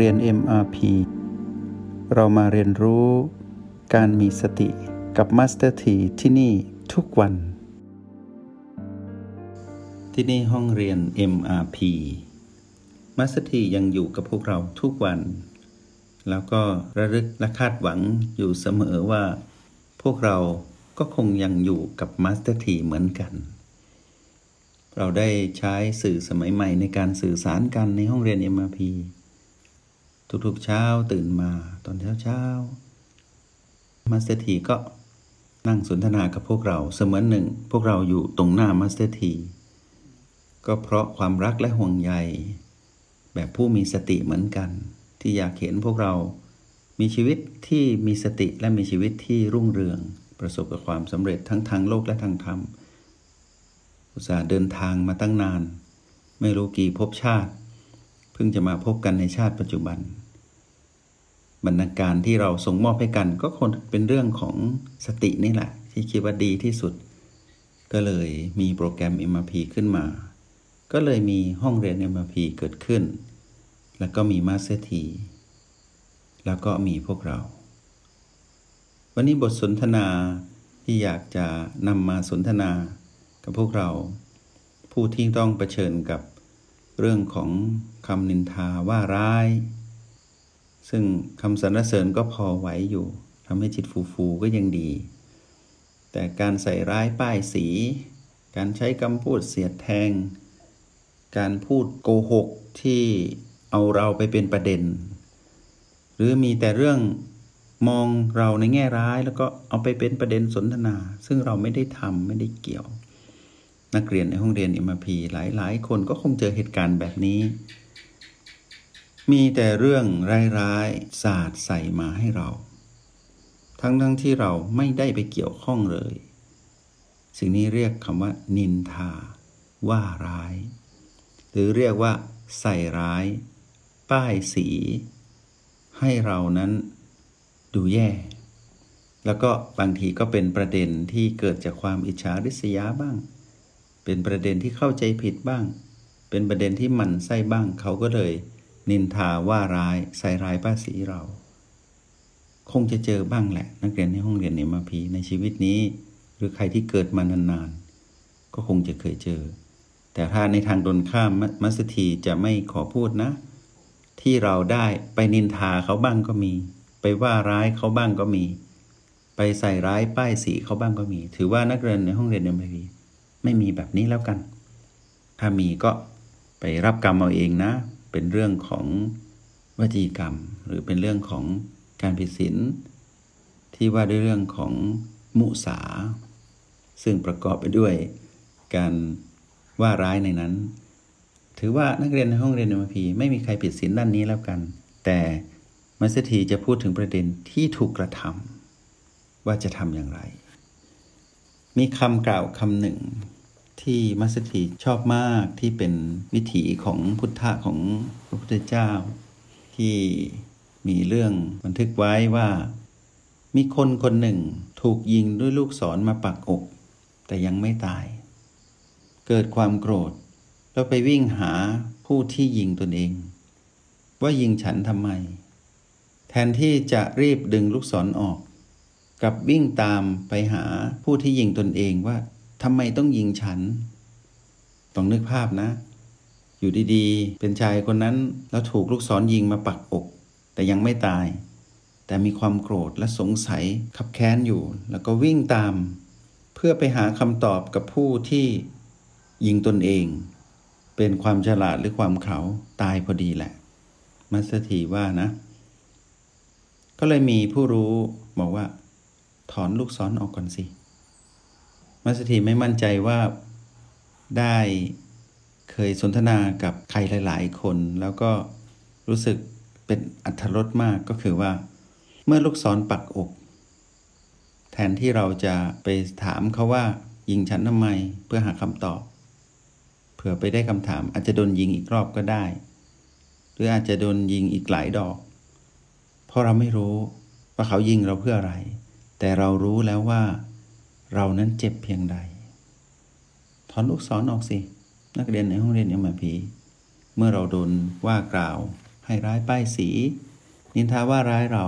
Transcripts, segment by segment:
เรียน MRP เรามาเรียนรู้การมีสติกับ Master T ที่ที่นี่ทุกวัน ที่นี่ห้องเรียน MRP Master T ยังอยู่กับพวกเราทุกวัน แล้วก็ระลึกและคาดหวังอยู่เสมอว่า พวกเราก็คงยังอยู่กับ Master T เหมือนกันเราได้ใช้สื่อสมัยใหม่ในการสื่อสารกันในห้องเรียน MRP ทุกๆเช้าตื่นมาตอนเช้าเช้า Master T ก็นั่งสนทนากับพวกเราเสมือนหนึ่ง พวกเราอยู่ตรงหน้า Master T ก็เพราะความรักและห่วงใย แบบผู้มีสติเหมือนกัน ที่อยากเห็นพวกเรามีชีวิตที่มีสติและมีชีวิตที่รุ่งเรือง ประสบกับความสำเร็จทั้งทางโลกและทางธรรม อุตส่าห์เดินทางมาตั้งนาน ไม่รู้กี่ภพชาติ เพิ่งจะมาพบกันในชาติปัจจุบัน บรรณาการที่เราส่งมอบให้กันก็คงเป็นเรื่องของสตินี่แหละ ที่คิดว่าดีที่สุด ก็เลยมีโปรแกรม MRP ขึ้นมา ก็เลยมีห้องเรียน MRP เกิดขึ้น แล้วก็มี Master T แล้วก็มีพวกเรา วันนี้บทสนทนาที่อยากจะนำมาสนทนากับพวกเรา ผู้ที่ต้องเผชิญกับเรื่องของ คำนินทาว่าร้าย ซึ่งคำสรรเสริญก็พอไหวอยู่ทำให้จิตฟูฟูก็ยังดี แต่การใส่ร้ายป้ายสี การใช้คำพูดเสียดแทง การพูดโกหกที่เอาเราไปเป็นประเด็น หรือมีแต่เรื่องมองเราในแง่ร้ายแล้วก็เอาไปเป็นประเด็นสนทนา ซึ่งเราไม่ได้ทำไม่ได้เกี่ยว นักเรียนในห้องเรียน MRP หลาย ๆ คนก็คงเจอเหตุการณ์แบบนี้ มีแต่เรื่องร้ายๆสาดใส่มาให้เรา ทั้งทั้งที่เราไม่ได้ไปเกี่ยวข้องเลย สิ่งนี้เรียกคำว่า นินทา ว่าร้าย หรือเรียกว่า ใส่ร้าย ป้ายสี ให้เรานั้นดูแย่ แล้วก็บางทีก็เป็นประเด็นที่เกิดจากความอิจฉาริษยาบ้าง เป็นประเด็นที่เข้าใจผิดบ้าง เป็นประเด็นที่หมั่นไส้บ้างเขาก็เลย นินทาว่าร้ายใส่ร้ายป้าสีเรา คงจะเจอบ้างแหละ นักเรียนในห้องเรียนเอ็มพีในชีวิตนี้ หรือใครที่เกิดมานานๆ ก็คงจะเคยเจอ แต่ถ้าในทางตรงข้ามมัสถีจะไม่ขอพูดนะ ที่เราได้ไปนินทาเขาบ้างก็มี ไปว่าร้ายเขาบ้างก็มี ไปใส่ร้ายป้ายสีเขาบ้างก็มี ถือว่านักเรียนในห้องเรียนเอ็มพีไม่มีแบบนี้แล้วกัน ถ้ามีก็ไปรับกรรมเอาเองนะ เป็นเรื่องของวจีกรรม หรือเป็นเรื่องของการผิดศีลที่ว่าด้วยเรื่องของมุสา ซึ่งประกอบไปด้วยการว่าร้ายในนั้น ถือว่านักเรียนในห้องเรียนนมพีไม่มีใครผิดศีลด้านนี้แล้วกัน แต่มัสถีจะพูดถึงประเด็นที่ถูกกระทำว่าจะทำอย่างไร มีคำกล่าวคำหนึ่ง ที่มัสถีชอบมากที่เป็นวิถีของพุทธะของพระพุทธเจ้า ที่มีเรื่องบันทึกไว้ว่า มีคนคนหนึ่งถูกยิงด้วยลูกศรมาปักอก แต่ยังไม่ตาย เกิดความโกรธ แล้วไปวิ่งหาผู้ที่ยิงตนเอง ว่ายิงฉันทำไม แทนที่จะรีบดึงลูกศรอออกกับวิ่งตามไปหาผู้ที่ยิงตนเองว่า ทำไมต้องยิงฉัน ต้องนึกภาพนะ อยู่ดีๆ เป็นชายคนนั้นแล้วถูกลูกศรยิงมาปักอก แต่ยังไม่ตาย แต่มีความโกรธและสงสัยขับแค้นอยู่ แล้วก็วิ่งตาม เพื่อไปหาคำตอบกับผู้ที่ยิงตนเอง เป็นความฉลาดหรือความเขาตายพอดีแหละ มัสถีว่านะ ก็เลยมีผู้รู้บอกว่า ถอนลูกศรอออกก่อนสิ มัสถีไม่มั่นใจว่าได้เคยสนทนากับใครหลาย ๆ คน แล้วก็รู้สึกเป็นอัธรสมากก็คือว่า เมื่อลูกศรปักอก แทนที่เราจะไปถามเขาว่า ยิงฉันทำไมเพื่อหาคำตอบ เผื่อไปได้คำถาม อาจจะโดนยิงอีกรอบก็ได้ หรืออาจจะโดนยิงอีกหลายดอก เพราะเราไม่รู้ว่าเขายิงเราเพื่ออะไร แต่เรารู้แล้วว่า เรานั้นเจ็บเพียงใด ถอนลูกศรอออกสิ นักเรียนในห้องเรียนเอ็มพีเมื่อเราโดนว่ากล่าว ให้ร้ายป้ายสี นินทาว่าร้ายเรา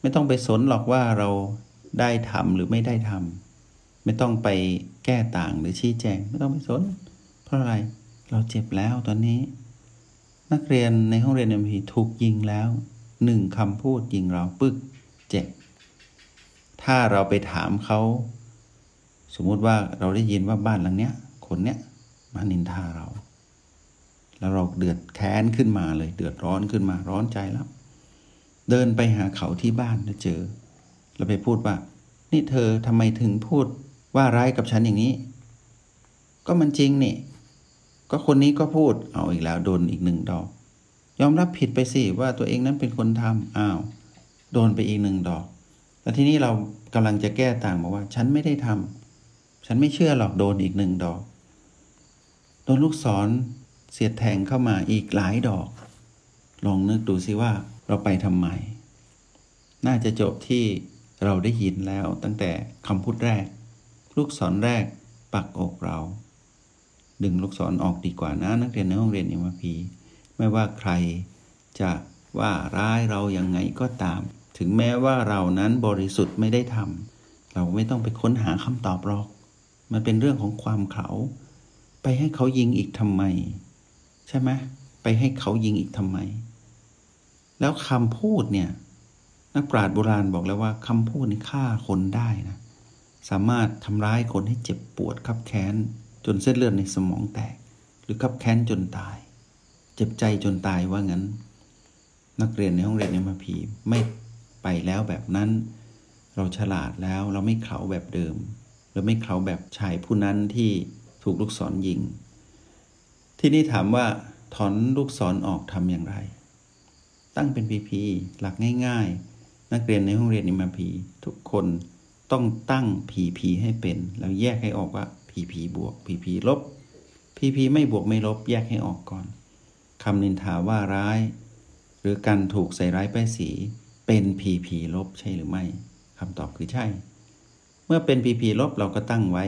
ไม่ต้องไปสนหรอกว่าเราได้ทำหรือไม่ได้ทำไม่ต้องไปแก้ต่างหรือชี้แจง ไม่ต้องไปสน เพราะอะไรเราเจ็บแล้วตอนนี้ นักเรียนในห้องเรียนเอ็มพีถูกยิงแล้วหนึ่งคำพูดยิงเราปึ๊กเจ็บ ถ้าเราไปถามเขาสมมุติว่าเราได้ยินว่าบ้านหลังเนี้ย คนเนี้ยมานินทาเรา แล้วเราเดือดแค้นขึ้นมาเลย เดือดร้อนขึ้นมาร้อนใจแล้ว เดินไปหาเขาที่บ้านแล้วเจอเราไปพูดว่า นี่เธอทำไมถึงพูดว่าร้ายกับฉันอย่างนี้ ก็มันจริงนี่ ก็คนนี้ก็พูดเอาอีกแล้วโดนอีกหนึ่งดอก ยอมรับผิดไปสิว่าตัวเองนั้นเป็นคนทำอ้าว โดนไปอีกหนึ่งดอก แล้วทีนี้เรากำลังจะแก้ต่างบอกว่า ฉันไม่ได้ทำฉันไม่เชื่อหรอกโดนอีกหนึ่งดอก โดนลูกศรเสียดแทงเข้ามาอีกหลายดอก ลองนึกดูสิว่าเราไปทำไม น่าจะจบที่เราได้ยินแล้วตั้งแต่คำพูดแรก ลูกศรแรกปักอกเรา ดึงลูกศรออกดีกว่านะ นักเรียนในห้องเรียนเอ็มพีไม่ว่าใครจะว่าร้ายเรายังไงก็ตาม ถึงแม้ว่าเรานั้นบริสุทธิ์ไม่ได้ทำเราไม่ต้องไปค้นหาคำตอบหรอก มันเป็นเรื่องของความเขาไปให้เขายิงอีกทำไม ใช่ไหมไปให้เขายิงอีกทำไม แล้วคำพูดเนี่ย นักปราชญ์โบราณบอกแล้วว่าคำพูดนี่ฆ่าคนได้นะสามารถทำร้ายคนให้เจ็บปวดคับแค้น จนเส้นเลือดในสมองแตก หรือคับแค้นจนตาย เจ็บใจจนตายว่างั้น นักเรียนในห้องเรียนเอ็มพีไม่ ไปแล้วแบบนั้น เราฉลาดแล้วเราไม่เขาแบบเดิมเราไม่เขาแบบชายผู้นั้นที่ถูกลูกศรยิง ที่นี่ถามว่าถอนลูกศรออกทำอย่างไร ตั้งเป็น PP หลักง่ายๆ นักเรียนในห้องเรียน MRP ทุกคนต้องตั้ง PP ให้เป็น แล้วแยกให้ออกว่า PP บวก PP ลบ PP ไม่บวกไม่ลบแยกให้ออกก่อนคำนินทาว่าร้าย หรือการถูกใส่ร้ายป้ายสี เป็น PP ลบใช่หรือไม่คำตอบคือใช่ เมื่อเป็น PP ลบเราก็ตั้งไว้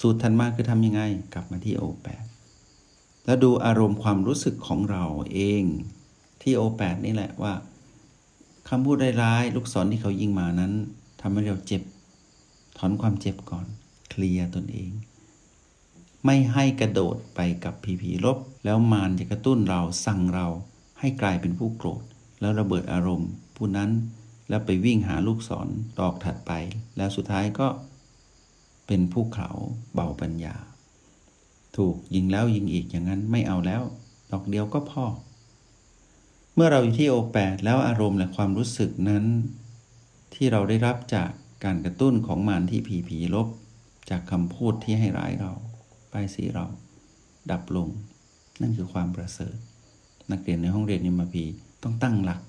สูตรถัดมาคือทำยังไง กลับมาที่ O แปดแล้วดูอารมณ์ความรู้สึกของเราเองที่โอแปดนี่แหละว่าคำพูดร้ายๆลูกศรที่เขายิงมานั้นทำให้เราเจ็บ ถอนความเจ็บก่อน เคลียร์ตนเอง ไม่ให้กระโดดไปกับผีผีลบ แล้วมารจะกระตุ้นเราสั่งเราให้กลายเป็นผู้โกรธ แล้วระเบิดอารมณ์ ผู้นั้นแล้วไปวิ่งหาลูกศรดอกถัดไป แล้วสุดท้ายก็เป็นผู้เขาเบาปัญญา ถูกยิงแล้วยิงอีกอย่างนั้นไม่เอาแล้ว ดอกเดียวก็พอ เมื่อเราอยู่ที่โอแปดแล้วอารมณ์และความรู้สึกนั้น ที่เราได้รับจากการกระตุ้นของมารที่ผีผีลบ จากคำพูดที่ให้ร้ายเราป้ายสีเรา ดับลง นั่นคือความประเสริฐ นักเรียนในห้องเรียนนิมพี ต้องตั้งหลัก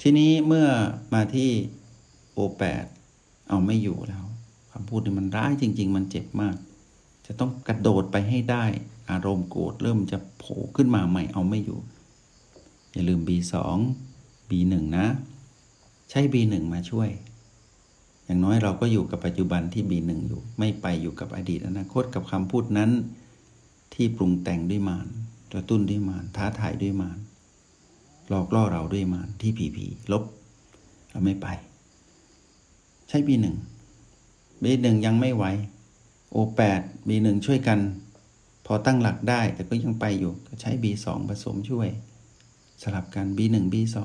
ทีนี้เมื่อมาที่โอแปดเอาไม่อยู่แล้วคำพูดนี่มันร้ายจริง ๆ มันเจ็บมาก จะต้องกระโดดไปให้ได้ อารมณ์โกรธเริ่มจะโผล่ขึ้นมาใหม่เอาไม่อยู่ อย่าลืม B2 B1 นะ ใช้ B1 มาช่วย อย่างน้อยเราก็อยู่กับปัจจุบันที่ B1 อยู่ ไม่ไปอยู่กับอดีตอนาคตกับคำพูดนั้น ที่ปรุงแต่งด้วยมารกระตุ้นด้วยมารท้าทายด้วยมาร หลอกล่อเราด้วยมารที่ผีผีลบ เราไม่ไป ใช้ B1 B1 ยังไม่ไหว O8 B1 ช่วยกัน พอตั้งหลักได้ แต่ก็ยังไปอยู่ก็ใช้ B2 ผสมช่วย สลับกัน B1 B2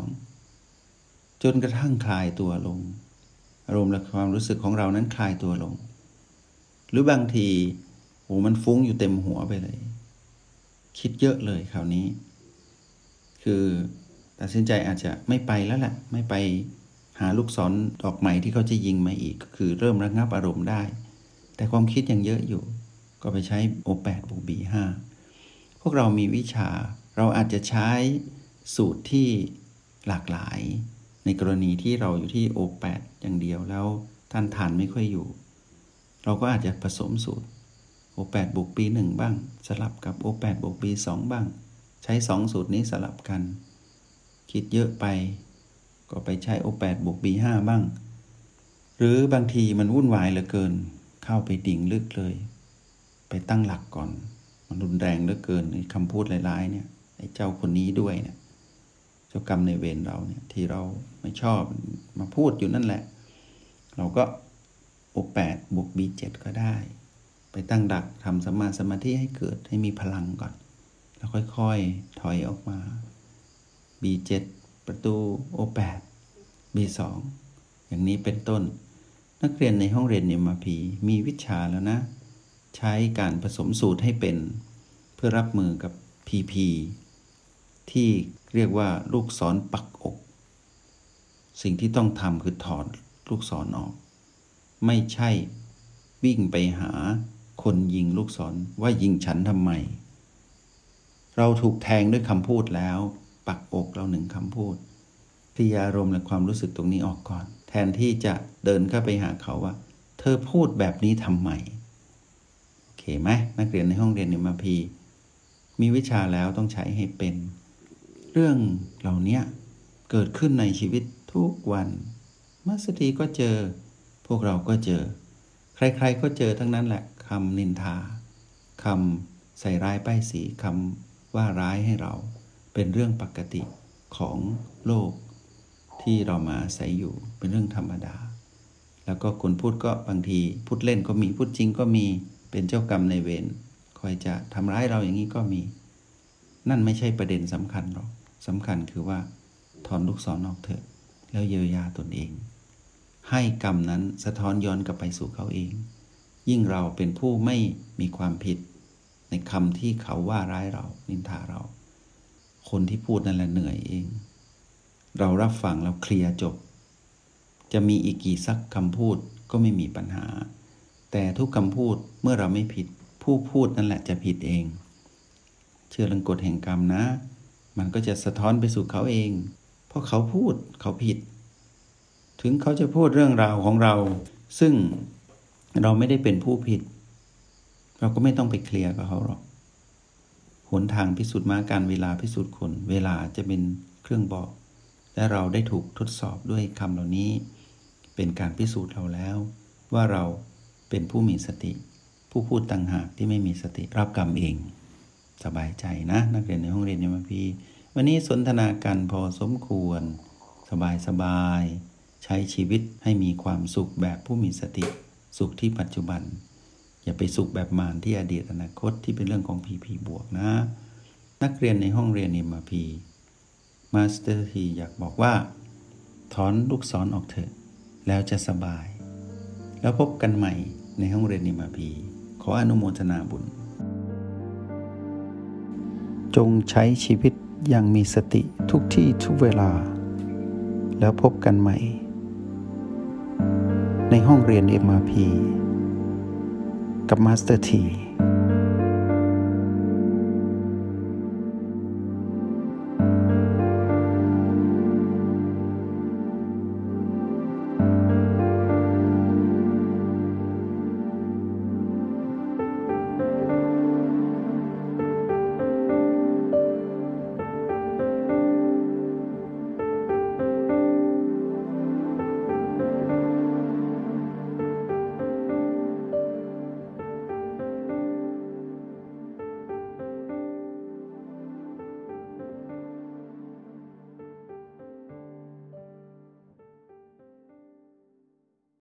จนกระทั่งคลายตัวลง อารมณ์และความรู้สึกของเรานั้นคลายตัวลง หรือบางทีโอ้มันฟุ้งอยู่เต็มหัวไปเลย คิดเยอะเลยคราวนี้ คือ ตัดสินใจอาจจะไม่ไปแล้วแหละไม่ไปหาลูกศรดอกใหม่ที่เขาจะยิงมาอีก ก็คือเริ่มระงับอารมณ์ได้ แต่ความคิดยังเยอะอยู่ ก็ไปใช้โอแปดบวกบีห้าพวกเรามีวิชาเราอาจจะใช้สูตรที่หลากหลาย ในกรณีที่เราอยู่ที่โอแปดอย่างเดียวแล้วท่านทานไม่ค่อยอยู่ เราก็อาจจะผสมสูตรโอแปดบวกบีหนึ่งบ้าง สลับกับโอแปดบวกบีสองบ้าง ใช้สองสูตรนี้สลับกัน คิดเยอะไป ก็ไปใช้ O8 บวก B5 บ้าง หรือบางทีมันวุ่นวายเหลือเกิน เข้าไปดิ่งลึกเลย ไปตั้งหลักก่อน มันรุนแรงเหลือเกินคำพูดร้ายๆเนี่ยไอ้เจ้าคนนี้ด้วยเนี่ยเจ้ากรรมในเวรเราเนี่ยที่เราไม่ชอบมาพูดอยู่นั่นแหละ เราก็โอแปดบวกบีเจ็ดก็ได้ ไปตั้งดักทำสมาสมาธิให้เกิดให้มีพลังก่อน แล้วค่อยๆ ถอยออกมา B7 ประตู O8 B2 อย่างนี้เป็นต้น นักเรียนในห้องเรียนเนมาพีมีวิชาแล้วนะ ใช้การผสมสูตรให้เป็น เพื่อรับมือกับ PP ที่เรียกว่าลูกศรปักอก สิ่งที่ต้องทำคือถอดลูกศรออกไม่ใช่วิ่งไปหาคนยิงลูกศรว่ายิงฉันทำไม เราถูกแทงด้วยคำพูดแล้ว ปักอกเราหนึ่งคำพูดพยารมและความรู้สึกตรงนี้ออกก่อน แทนที่จะเดินเข้าไปหาเขาว่า เธอพูดแบบนี้ทำไมโอเคไหมนักเรียนในห้องเรียนในมาพี มีวิชาแล้วต้องใช้ให้เป็น เรื่องเหล่านี้เกิดขึ้นในชีวิตทุกวันมัสตีก็เจอ พวกเราก็เจอ ใครๆก็เจอทั้งนั้นแหละคำนินทาคำใส่ร้ายป้ายสีคำว่าร้ายให้เรา เป็นเรื่องปกติของโลกที่เรามาอาศัยอยู่เป็นเรื่องธรรมดา แล้วก็คนพูดก็บางทีพูดเล่นก็มีพูดจริงก็มีเป็นเจ้ากรรมในเวรคอยจะทำร้ายเราอย่างนี้ก็มี นั่นไม่ใช่ประเด็นสำคัญหรอกสำคัญคือว่าถอนลูกศรออกเถอะ แล้วเยียวยาตนเอง ให้กรรมนั้นสะท้อนย้อนกลับไปสู่เขาเอง ยิ่งเราเป็นผู้ไม่มีความผิด ในคำที่เขาว่าร้ายเรานินทาเรา คนที่พูดนั่นแหละเหนื่อยเอง เรารับฟังเราเคลียร์จบ จะมีอีกกี่สักคำพูดก็ไม่มีปัญหา แต่ทุกคำพูดเมื่อเราไม่ผิด ผู้พูดนั่นแหละจะผิดเอง เชื่อลังกฎแห่งกรรมนะ มันก็จะสะท้อนไปสู่เขาเอง เพราะเขาพูดเขาผิด ถึงเขาจะพูดเรื่องราวของเรา ซึ่งเราไม่ได้เป็นผู้ผิด เราก็ไม่ต้องไปเคลียร์กับเขาหรอก นทางพิสูจน์มาการเวลาพิสูจน์คนเวลาจะเป็นเครื่องบอก และเราได้ถูกทดสอบด้วยคำเหล่านี้ เป็นการพิสูจน์เราแล้ว ว่าเราเป็นผู้มีสติ ผู้พูดต่างหากที่ไม่มีสติรับกรรมเอง สบายใจนะ นักเรียนในห้องเรียนยมพีวันนี้สนทนากันพอสมควร สบายสบาย ใช้ชีวิตให้มีความสุขแบบผู้มีสติ สุขที่ปัจจุบัน อย่าไปสุขแบบมารที่อดีตอนาคตที่เป็นเรื่องของ PP บวกนะ นักเรียนในห้องเรียน MRP Master T อยากบอกว่า ถอนลูกศรออกเถอะ แล้วจะสบาย แล้วพบกันใหม่ในห้องเรียน MRP ขออนุโมทนาบุญ จงใช้ชีวิตอย่างมีสติทุกที่ทุกเวลา แล้วพบกันใหม่ ในห้องเรียน MRP กับมาสเตอร์ที